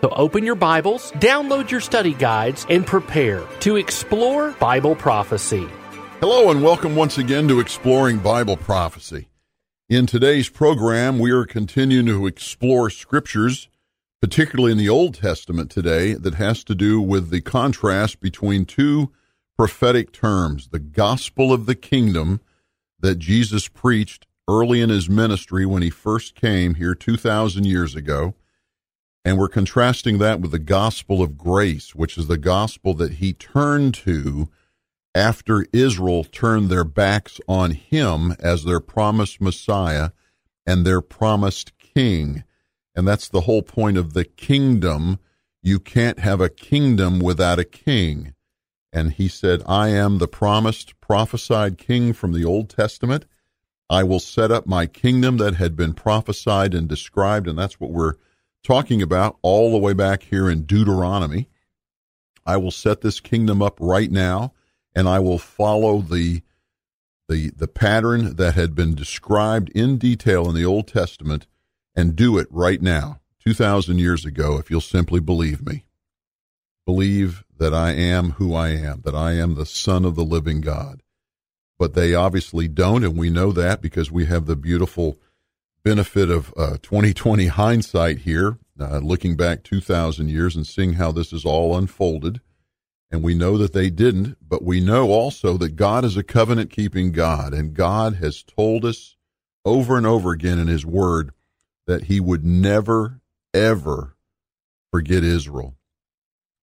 So open your Bibles, download your study guides, and prepare to explore Bible prophecy. Hello, and welcome once again to Exploring Bible Prophecy. In today's program, we are continuing to explore scriptures, particularly in the Old Testament today, that has to do with the contrast between two prophetic terms the gospel of the kingdom that Jesus preached early in his ministry when he first came here 2,000 years ago and we're contrasting that with the gospel of grace, which is the gospel that he turned to after Israel turned their backs on him as their promised Messiah and their promised king. And that's the whole point of the kingdom. You can't have a kingdom without a king. And he said, I am the promised, prophesied king from the Old Testament. I will set up my kingdom that had been prophesied and described. And that's what we're talking about all the way back here in Deuteronomy. I will set this kingdom up right now, and I will follow the the the pattern that had been described in detail in the Old Testament and do it right now, 2000 years ago if you'll simply believe me. Believe that I am who I am, that I am the son of the living God. But they obviously don't and we know that because we have the beautiful benefit of uh, 2020 hindsight here, uh, looking back 2,000 years and seeing how this is all unfolded. And we know that they didn't, but we know also that God is a covenant keeping God, and God has told us over and over again in His Word that He would never, ever forget Israel,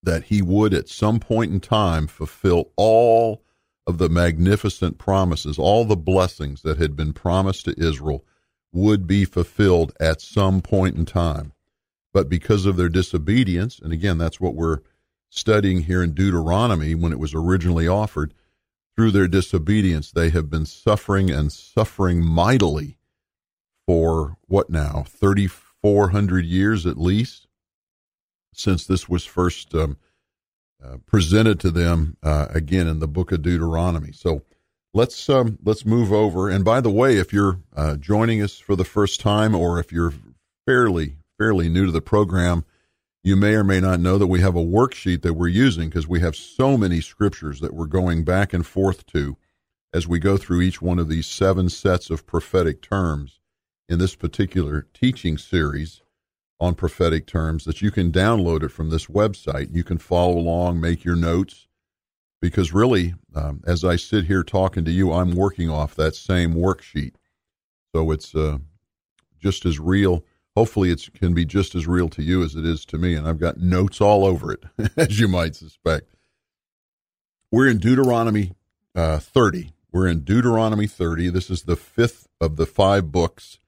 that He would at some point in time fulfill all of the magnificent promises, all the blessings that had been promised to Israel would be fulfilled at some point in time. But because of their disobedience, and again, that's what we're studying here in Deuteronomy when it was originally offered, through their disobedience, they have been suffering and suffering mightily for what now, 3,400 years at least, since this was first um, uh, presented to them uh, again in the book of Deuteronomy. So let's um, let's move over. And by the way, if you're uh, joining us for the first time, or if you're fairly fairly new to the program, you may or may not know that we have a worksheet that we're using because we have so many scriptures that we're going back and forth to as we go through each one of these seven sets of prophetic terms in this particular teaching series on prophetic terms that you can download it from this website. You can follow along, make your notes because really, um, as I sit here talking to you, I'm working off that same worksheet. So it's uh, just as real. Hopefully, it can be just as real to you as it is to me. And I've got notes all over it, as you might suspect. We're in Deuteronomy uh, 30. We're in Deuteronomy 30. This is the fifth of the five books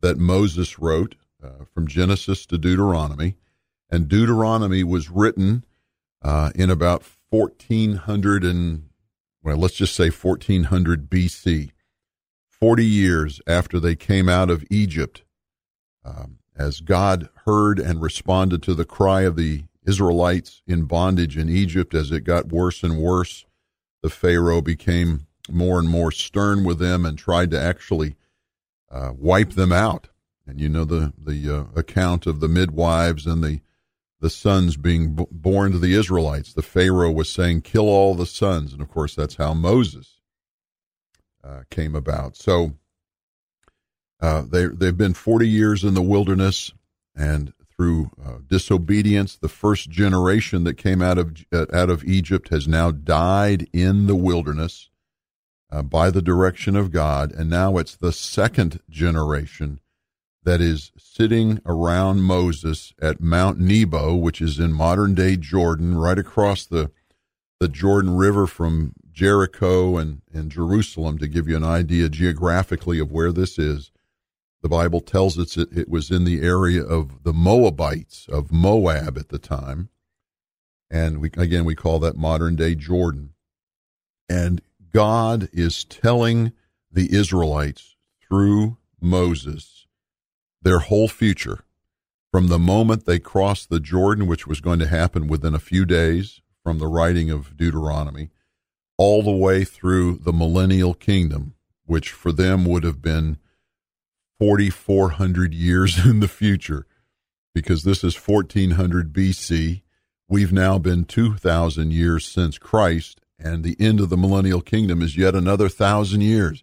that Moses wrote uh, from Genesis to Deuteronomy. And Deuteronomy was written uh, in about 1400 and, well, let's just say 1400 BC, 40 years after they came out of Egypt, um, as God heard and responded to the cry of the Israelites in bondage in Egypt as it got worse and worse, the Pharaoh became more and more stern with them and tried to actually uh, wipe them out. And you know the the uh, account of the midwives and the the sons being b- born to the Israelites. The Pharaoh was saying, kill all the sons. And of course, that's how Moses uh, came about. So uh, they, they've been 40 years in the wilderness, and through uh, disobedience, the first generation that came out of, out of Egypt has now died in the wilderness uh, by the direction of God. And now it's the second generation that is sitting around Moses at Mount Nebo, which is in modern day Jordan, right across the the Jordan River from Jericho and, and Jerusalem, to give you an idea geographically of where this is. The Bible tells us it, it was in the area of the Moabites, of Moab at the time. And we, again, we call that modern day Jordan. And God is telling the Israelites through Moses their whole future from the moment they crossed the Jordan, which was going to happen within a few days from the writing of Deuteronomy, all the way through the millennial kingdom, which for them would have been 4,400 years in the future, because this is 1400 BC. We've now been 2,000 years since Christ, and the end of the millennial kingdom is yet another thousand years.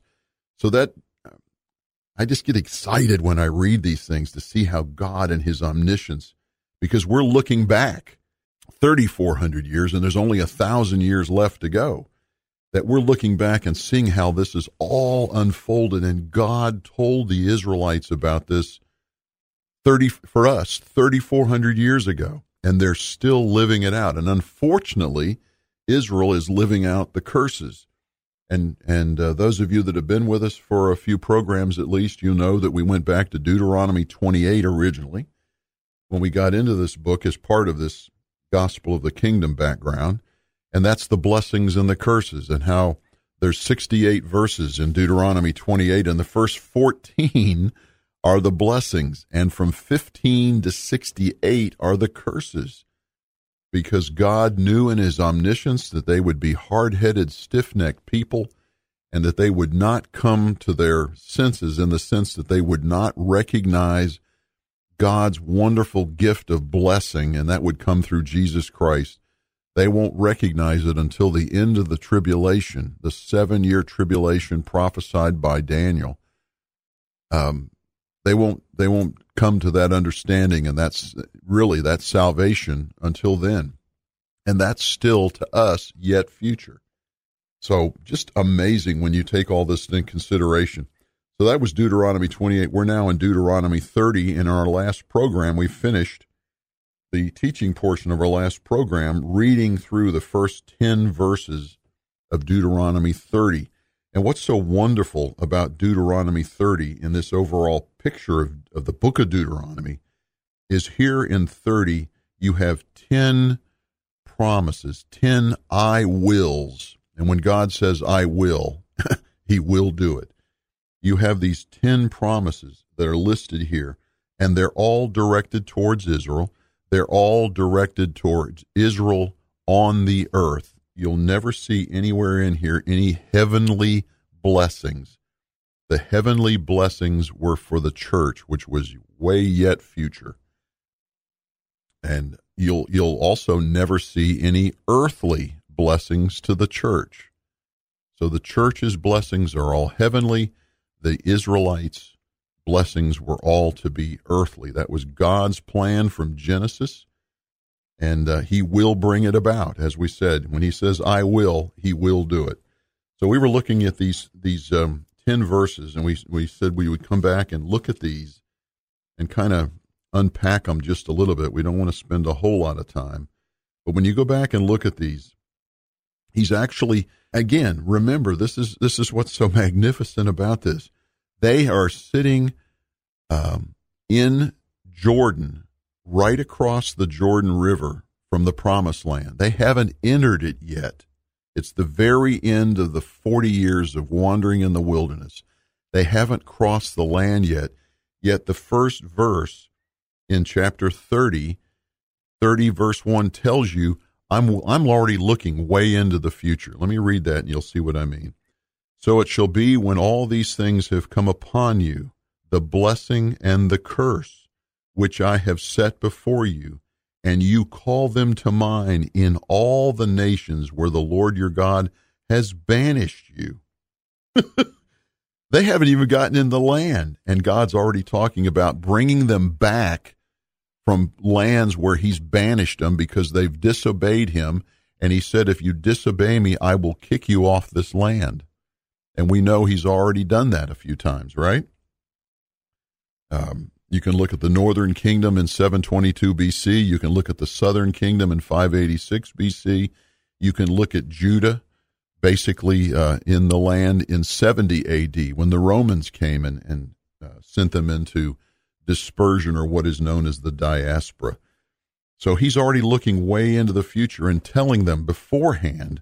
So that I just get excited when I read these things to see how God and His omniscience, because we're looking back 3,400 years and there's only a thousand years left to go that we're looking back and seeing how this is all unfolded and God told the Israelites about this 30 for us 3400 years ago and they're still living it out. And unfortunately Israel is living out the curses and and uh, those of you that have been with us for a few programs at least you know that we went back to Deuteronomy 28 originally when we got into this book as part of this gospel of the kingdom background. And that's the blessings and the curses and how there's 68 verses in Deuteronomy 28 and the first 14 are the blessings. And from 15 to 68 are the curses because God knew in his omniscience that they would be hard-headed stiff-necked people and that they would not come to their senses in the sense that they would not recognize God's wonderful gift of blessing and that would come through Jesus Christ they won't recognize it until the end of the tribulation, the seven year tribulation prophesied by Daniel. Um, they won't they won't come to that understanding, and that's really that's salvation until then, and that's still to us yet future. So just amazing when you take all this in consideration. So that was Deuteronomy 28. We're now in Deuteronomy 30. In our last program, we finished the teaching portion of our last program, reading through the first 10 verses of Deuteronomy 30. And what's so wonderful about Deuteronomy 30 in this overall picture of, of the book of Deuteronomy is here in 30, you have 10 promises, 10 I wills. And when God says, I will, he will do it. You have these 10 promises that are listed here, and they're all directed towards Israel. They're all directed towards Israel on the earth. You'll never see anywhere in here any heavenly blessings. The heavenly blessings were for the church, which was way yet future. And you'll you'll also never see any earthly blessings to the church. So the church's blessings are all heavenly. The Israelites blessings were all to be earthly. That was God's plan from Genesis, and uh, He will bring it about. As we said, when He says "I will," He will do it. So we were looking at these these um, ten verses, and we we said we would come back and look at these and kind of unpack them just a little bit. We don't want to spend a whole lot of time, but when you go back and look at these, He's actually again remember this is this is what's so magnificent about this they are sitting um, in Jordan, right across the Jordan River from the Promised Land. They haven't entered it yet. It's the very end of the 40 years of wandering in the wilderness. They haven't crossed the land yet. Yet the first verse in chapter 30, 30 verse 1 tells you, I'm, I'm already looking way into the future. Let me read that and you'll see what I mean. So it shall be when all these things have come upon you, the blessing and the curse, which I have set before you, and you call them to mind in all the nations where the Lord your God has banished you. they haven't even gotten in the land, and God's already talking about bringing them back from lands where He's banished them because they've disobeyed Him. And He said, If you disobey me, I will kick you off this land. And we know he's already done that a few times, right? Um, you can look at the northern kingdom in 722 BC. You can look at the southern kingdom in 586 BC. You can look at Judah basically uh, in the land in 70 AD when the Romans came and, and uh, sent them into dispersion or what is known as the diaspora. So he's already looking way into the future and telling them beforehand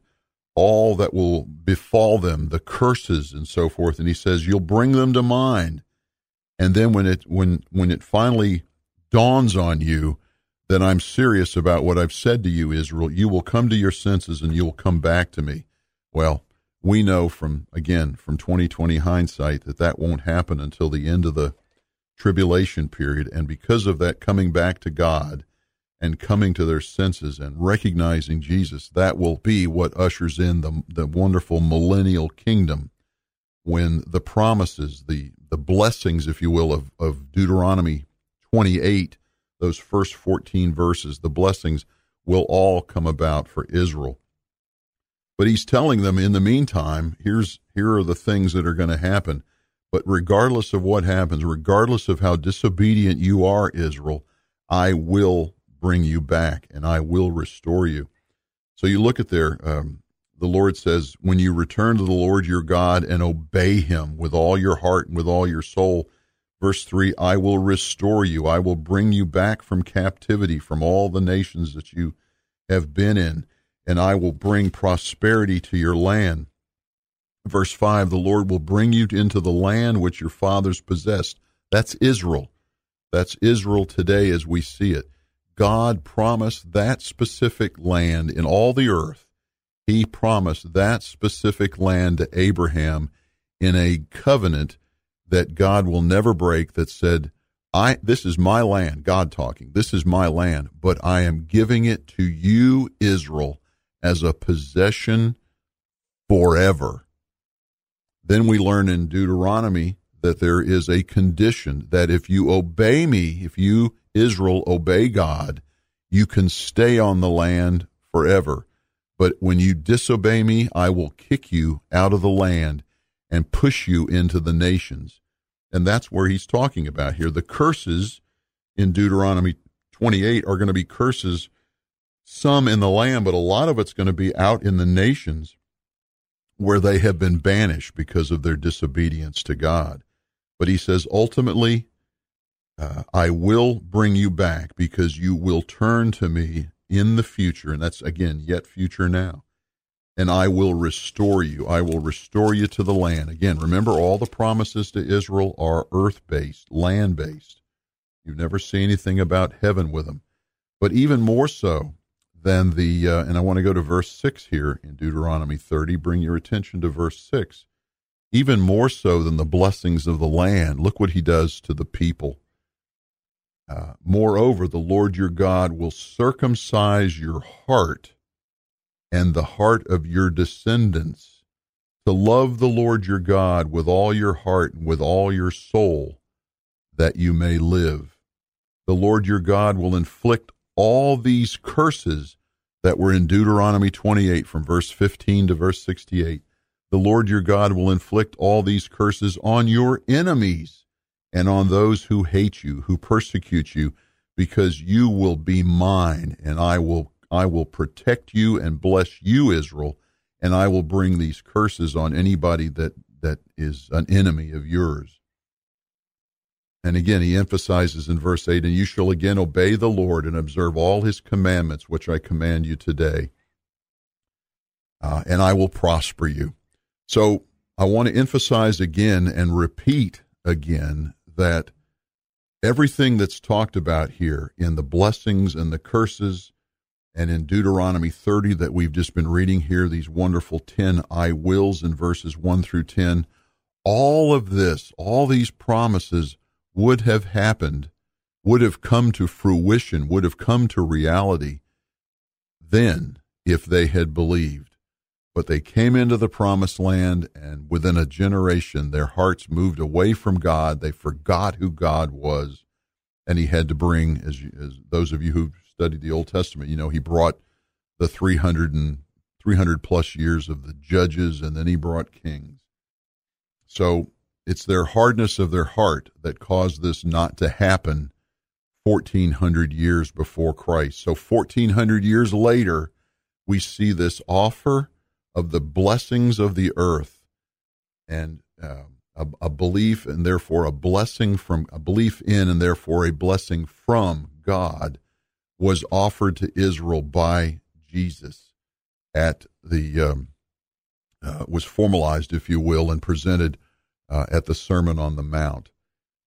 all that will befall them, the curses and so forth. And he says, You'll bring them to mind. And then when it when when it finally dawns on you that I'm serious about what I've said to you, Israel, you will come to your senses and you will come back to me. Well, we know from again from 2020 hindsight that that won't happen until the end of the tribulation period and because of that coming back to God and coming to their senses and recognizing Jesus, that will be what ushers in the, the wonderful millennial kingdom when the promises, the, the blessings, if you will, of, of Deuteronomy 28, those first 14 verses, the blessings will all come about for Israel. But he's telling them in the meantime, here's here are the things that are going to happen. But regardless of what happens, regardless of how disobedient you are, Israel, I will bring you back and I will restore you. So you look at there, um, the Lord says, when you return to the Lord your God and obey him with all your heart and with all your soul, verse 3 I will restore you. I will bring you back from captivity from all the nations that you have been in, and I will bring prosperity to your land. Verse 5 The Lord will bring you into the land which your fathers possessed. That's Israel. That's Israel today as we see it. God promised that specific land in all the earth. He promised that specific land to Abraham in a covenant that God will never break that said, I this is my land, God talking. This is my land, but I am giving it to you Israel as a possession forever. Then we learn in Deuteronomy that there is a condition that if you obey me, if you Israel obey God, you can stay on the land forever. But when you disobey me, I will kick you out of the land and push you into the nations. And that's where he's talking about here. The curses in Deuteronomy 28 are going to be curses, some in the land, but a lot of it's going to be out in the nations where they have been banished because of their disobedience to God. But he says, ultimately, uh, I will bring you back because you will turn to me in the future. And that's, again, yet future now. And I will restore you. I will restore you to the land. Again, remember all the promises to Israel are earth based, land based. You never see anything about heaven with them. But even more so than the, uh, and I want to go to verse 6 here in Deuteronomy 30, bring your attention to verse 6. Even more so than the blessings of the land, look what he does to the people uh, moreover, the Lord your God will circumcise your heart and the heart of your descendants to love the Lord your God with all your heart and with all your soul, that you may live. The Lord your God will inflict all these curses that were in Deuteronomy 28 from verse 15 to verse 68. The Lord your God will inflict all these curses on your enemies and on those who hate you, who persecute you, because you will be mine, and I will I will protect you and bless you, Israel, and I will bring these curses on anybody that that is an enemy of yours. And again, he emphasizes in verse 8, and you shall again obey the Lord and observe all his commandments, which I command you today, uh, and I will prosper you. So I want to emphasize again and repeat again that everything that's talked about here in the blessings and the curses and in Deuteronomy 30 that we've just been reading here, these wonderful 10 I wills in verses 1 through 10, all of this, all these promises would have happened, would have come to fruition, would have come to reality then if they had believed. But they came into the promised land, and within a generation, their hearts moved away from God. They forgot who God was. And he had to bring, as, you, as those of you who've studied the Old Testament, you know, he brought the 300 and 300 plus years of the judges, and then he brought kings. So it's their hardness of their heart that caused this not to happen 1400 years before Christ. So 1400 years later, we see this offer of the blessings of the earth. And uh, a, a belief and therefore a blessing from a belief in and therefore a blessing from God was offered to Israel by Jesus at the um, uh, was formalized, if you will, and presented uh, at the Sermon on the Mount.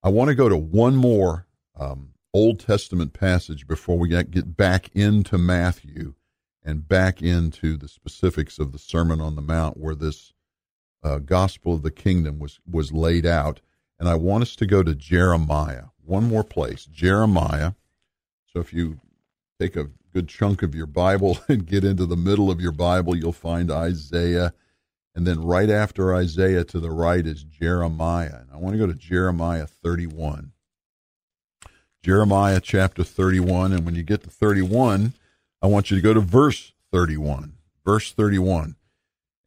I want to go to one more um, Old Testament passage before we get back into Matthew and back into the specifics of the Sermon on the Mount, where this uh, gospel of the kingdom was was laid out. And I want us to go to Jeremiah. One more place, Jeremiah. So if you take a good chunk of your Bible and get into the middle of your Bible, you'll find Isaiah. And then right after Isaiah to the right is Jeremiah. And I want to go to Jeremiah 31. Jeremiah chapter 31. And when you get to 31, I want you to go to verse 31. Verse 31.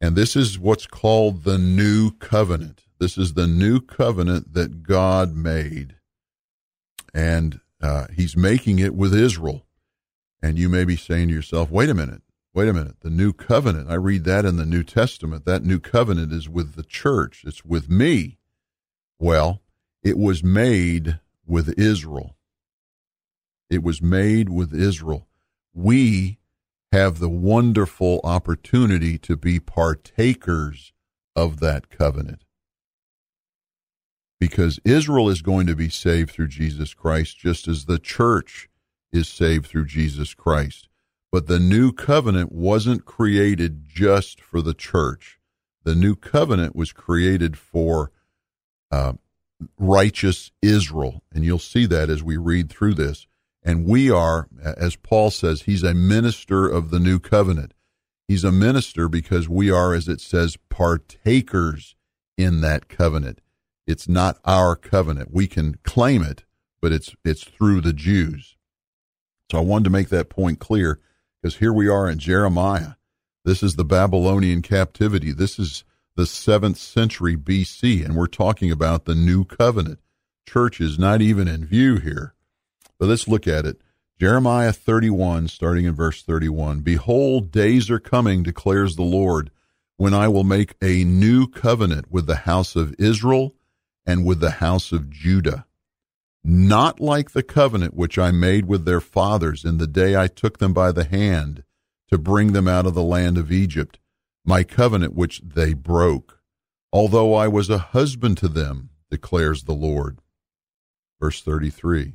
And this is what's called the new covenant. This is the new covenant that God made. And uh, he's making it with Israel. And you may be saying to yourself, wait a minute, wait a minute. The new covenant, I read that in the New Testament. That new covenant is with the church, it's with me. Well, it was made with Israel. It was made with Israel. We have the wonderful opportunity to be partakers of that covenant. Because Israel is going to be saved through Jesus Christ, just as the church is saved through Jesus Christ. But the new covenant wasn't created just for the church. The new covenant was created for uh, righteous Israel. And you'll see that as we read through this. And we are, as Paul says, he's a minister of the new covenant. He's a minister because we are, as it says, partakers in that covenant. It's not our covenant. We can claim it, but it's it's through the Jews. So I wanted to make that point clear because here we are in Jeremiah. This is the Babylonian captivity. This is the seventh century BC, and we're talking about the new covenant. Church is not even in view here. But let's look at it. Jeremiah 31, starting in verse 31. Behold, days are coming, declares the Lord, when I will make a new covenant with the house of Israel and with the house of Judah. Not like the covenant which I made with their fathers in the day I took them by the hand to bring them out of the land of Egypt, my covenant which they broke, although I was a husband to them, declares the Lord. Verse 33.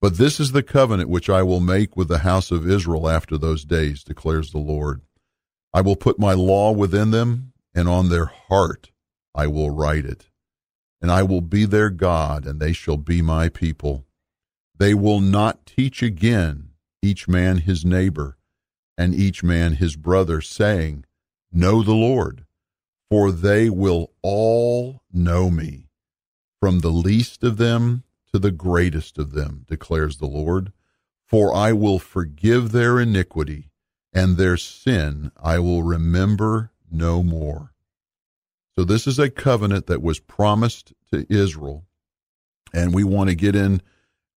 But this is the covenant which I will make with the house of Israel after those days, declares the Lord. I will put my law within them, and on their heart I will write it. And I will be their God, and they shall be my people. They will not teach again each man his neighbor, and each man his brother, saying, Know the Lord, for they will all know me, from the least of them to the greatest of them, declares the Lord. For I will forgive their iniquity, and their sin I will remember no more. So, this is a covenant that was promised to Israel, and we want to get in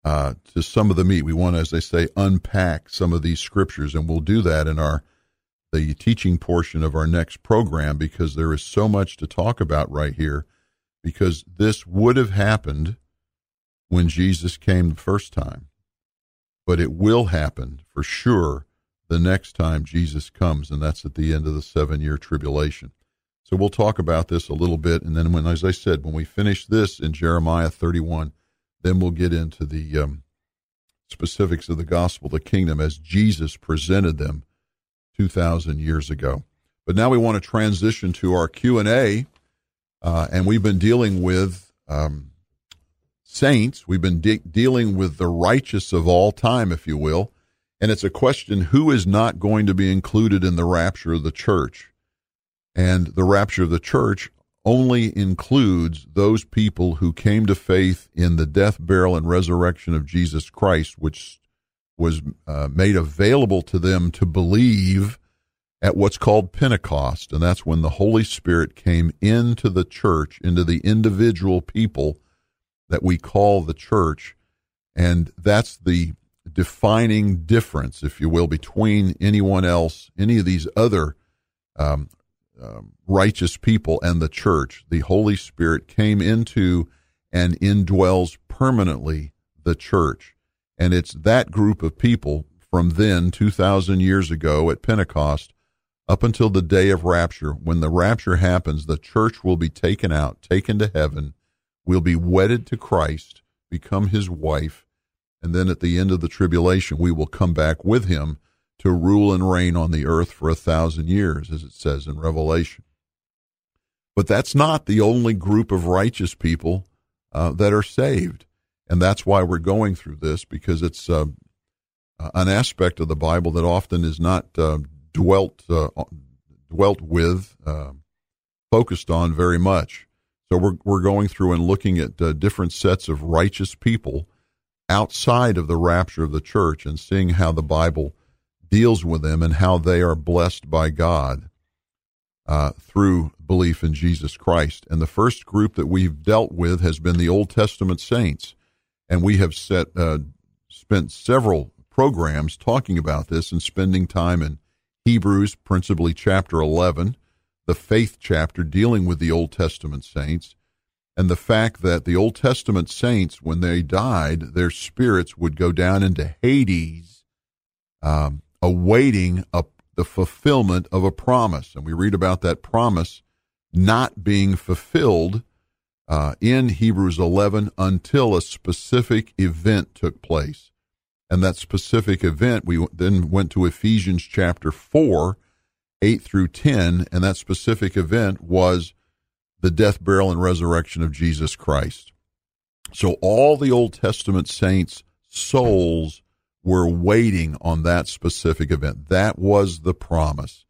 uh, to some of the meat. We want to, as they say, unpack some of these scriptures, and we'll do that in our the teaching portion of our next program because there is so much to talk about right here. Because this would have happened when Jesus came the first time. But it will happen for sure the next time Jesus comes, and that's at the end of the seven year tribulation. So we'll talk about this a little bit. And then, when, as I said, when we finish this in Jeremiah 31, then we'll get into the um, specifics of the gospel, the kingdom, as Jesus presented them 2,000 years ago. But now we want to transition to our Q&A, uh, and we've been dealing with um, saints. We've been de- dealing with the righteous of all time, if you will. And it's a question who is not going to be included in the rapture of the church? And the rapture of the church only includes those people who came to faith in the death, burial, and resurrection of Jesus Christ, which was uh, made available to them to believe at what's called Pentecost. And that's when the Holy Spirit came into the church, into the individual people that we call the church. And that's the defining difference, if you will, between anyone else, any of these other um, um, righteous people and the church, the Holy Spirit came into and indwells permanently the church. And it's that group of people from then, 2,000 years ago at Pentecost, up until the day of rapture. When the rapture happens, the church will be taken out, taken to heaven. We'll be wedded to Christ, become his wife. And then at the end of the tribulation, we will come back with him to rule and reign on the earth for a thousand years, as it says in Revelation. But that's not the only group of righteous people uh, that are saved. And that's why we're going through this, because it's uh, an aspect of the Bible that often is not uh, dwelt, uh, dwelt with, uh, focused on very much. So we're, we're going through and looking at uh, different sets of righteous people outside of the rapture of the church and seeing how the Bible deals with them and how they are blessed by God uh, through belief in Jesus Christ. And the first group that we've dealt with has been the Old Testament saints, and we have set uh, spent several programs talking about this and spending time in Hebrews, principally chapter 11, the faith chapter dealing with the Old Testament saints, and the fact that the Old Testament saints, when they died, their spirits would go down into Hades, um, awaiting a, the fulfillment of a promise. And we read about that promise not being fulfilled uh, in Hebrews 11 until a specific event took place. And that specific event, we then went to Ephesians chapter 4, 8 through 10, and that specific event was the death, burial, and resurrection of Jesus Christ. So all the Old Testament saints' souls were waiting on that specific event. That was the promise.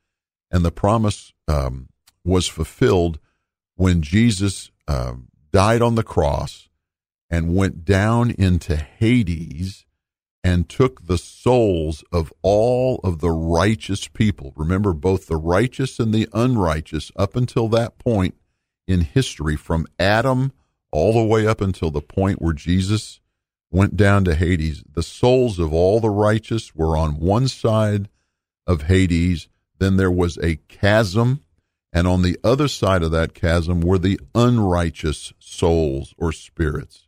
And the promise um, was fulfilled when Jesus uh, died on the cross and went down into Hades and took the souls of all of the righteous people. Remember, both the righteous and the unrighteous, up until that point in history, from Adam all the way up until the point where Jesus went down to Hades. The souls of all the righteous were on one side of Hades. Then there was a chasm, and on the other side of that chasm were the unrighteous souls or spirits.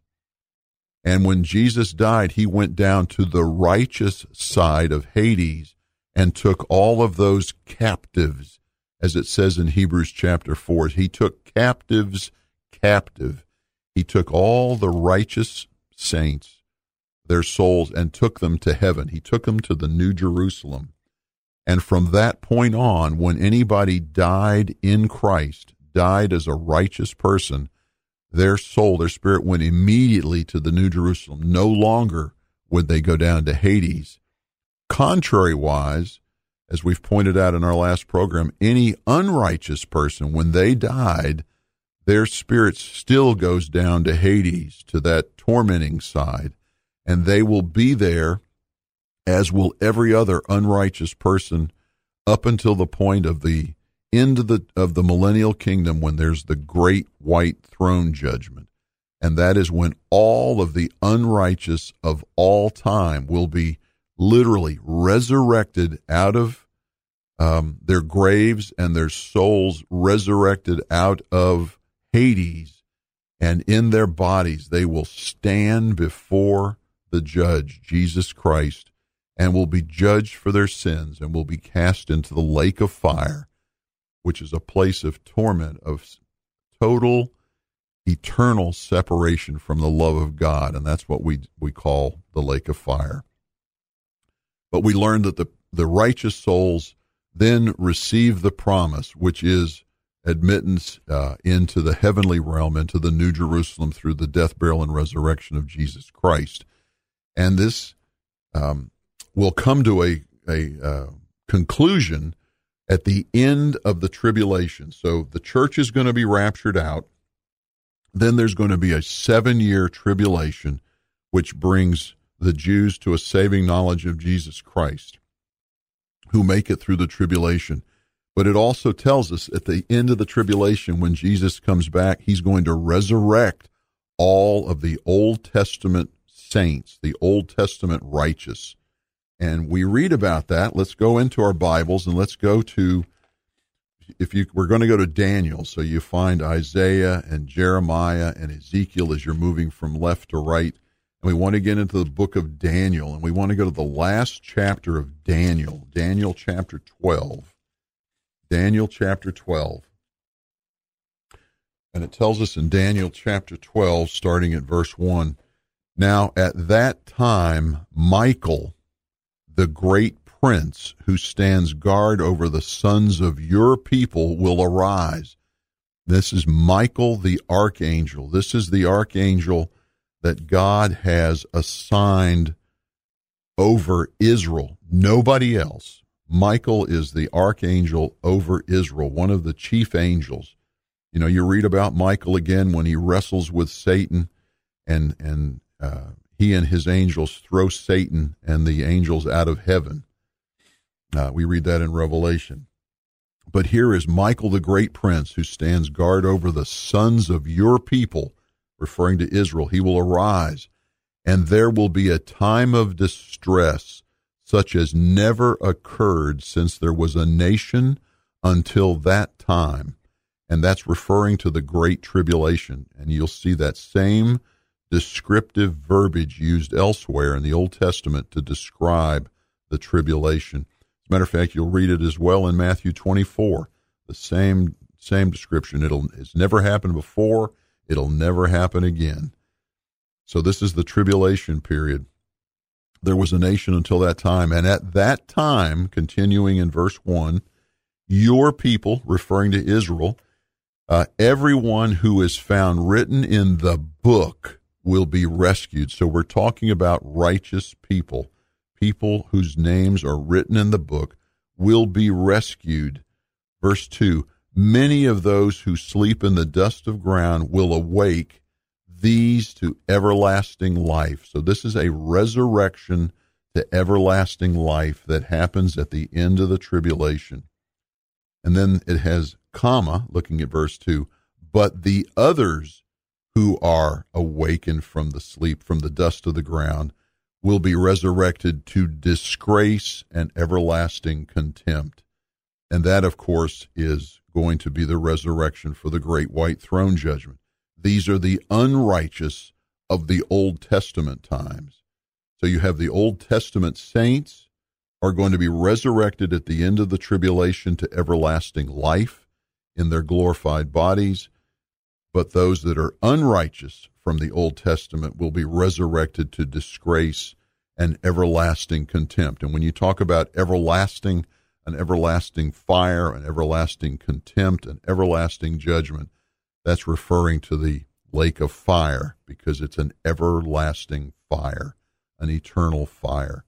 And when Jesus died, he went down to the righteous side of Hades and took all of those captives, as it says in Hebrews chapter 4. He took captives captive. He took all the righteous saints, their souls, and took them to heaven. He took them to the New Jerusalem. And from that point on, when anybody died in Christ, died as a righteous person, their soul, their spirit went immediately to the New Jerusalem. No longer would they go down to Hades. Contrary-wise, as we've pointed out in our last program, any unrighteous person, when they died, their spirit still goes down to Hades, to that tormenting side, and they will be there, as will every other unrighteous person, up until the point of the end of the of the millennial kingdom when there's the great white throne judgment. And that is when all of the unrighteous of all time will be literally resurrected out of um, their graves and their souls resurrected out of Hades, and in their bodies they will stand before the judge, Jesus Christ, and will be judged for their sins and will be cast into the lake of fire, which is a place of torment, of total, eternal separation from the love of God. And that's what we, we call the lake of fire. But we learn that the, the righteous souls then receive the promise, which is admittance uh, into the heavenly realm, into the New Jerusalem through the death, burial, and resurrection of Jesus Christ. And this um, will come to a, a uh, conclusion at the end of the tribulation. So the church is going to be raptured out. Then there's going to be a seven year tribulation, which brings the Jews to a saving knowledge of Jesus Christ who make it through the tribulation. But it also tells us at the end of the tribulation, when Jesus comes back, he's going to resurrect all of the Old Testament saints, the Old Testament righteous. And we read about that. Let's go into our Bibles and let's go to if you we're going to go to Daniel, so you find Isaiah and Jeremiah and Ezekiel as you're moving from left to right. And we want to get into the book of Daniel, and we want to go to the last chapter of Daniel, Daniel chapter 12. Daniel chapter 12. And it tells us in Daniel chapter 12, starting at verse 1 Now at that time, Michael, the great prince who stands guard over the sons of your people will arise. This is Michael the archangel. This is the archangel that God has assigned over Israel. Nobody else. Michael is the archangel over Israel, one of the chief angels. You know, you read about Michael again when he wrestles with Satan and and uh, he and his angels throw Satan and the angels out of heaven. Uh, we read that in Revelation. But here is Michael the great prince who stands guard over the sons of your people, referring to Israel. He will arise, and there will be a time of distress such as never occurred since there was a nation until that time. And that's referring to the Great Tribulation. And you'll see that same descriptive verbiage used elsewhere in the Old Testament to describe the tribulation. As a matter of fact, you'll read it as well in Matthew 24. The same same description. It'll it's never happened before. It'll never happen again. So this is the tribulation period. There was a nation until that time, and at that time, continuing in verse one, your people, referring to Israel, uh, everyone who is found written in the book will be rescued. So we're talking about righteous people people whose names are written in the book will be rescued. Verse 2 Many of those who sleep in the dust of ground will awake, these to everlasting life. So, this is a resurrection to everlasting life that happens at the end of the tribulation. And then it has comma, looking at verse 2 but the others who are awakened from the sleep, from the dust of the ground, will be resurrected to disgrace and everlasting contempt. And that, of course, is going to be the resurrection for the great white throne judgment. These are the unrighteous of the Old Testament times. So you have the Old Testament saints are going to be resurrected at the end of the tribulation to everlasting life in their glorified bodies. But those that are unrighteous from the Old Testament will be resurrected to disgrace and everlasting contempt. And when you talk about everlasting, an everlasting fire, an everlasting contempt, an everlasting judgment, that's referring to the lake of fire because it's an everlasting fire, an eternal fire.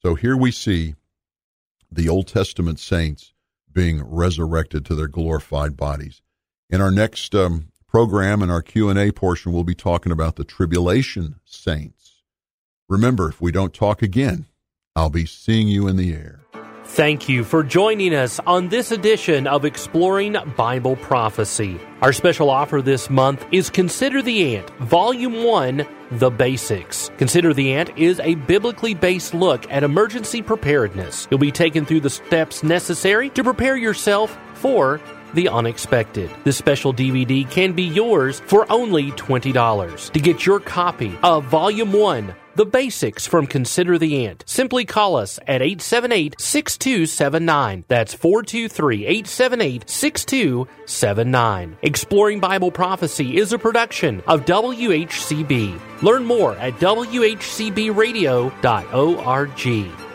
So here we see the Old Testament saints being resurrected to their glorified bodies. In our next um, program, in our Q&A portion, we'll be talking about the tribulation saints. Remember, if we don't talk again, I'll be seeing you in the air. Thank you for joining us on this edition of Exploring Bible Prophecy. Our special offer this month is Consider the Ant, Volume 1 The Basics. Consider the Ant is a biblically based look at emergency preparedness. You'll be taken through the steps necessary to prepare yourself for the Unexpected. This special DVD can be yours for only $20. To get your copy of Volume 1, the basics from Consider the Ant. Simply call us at 878 6279. That's 423 878 6279. Exploring Bible Prophecy is a production of WHCB. Learn more at WHCBradio.org.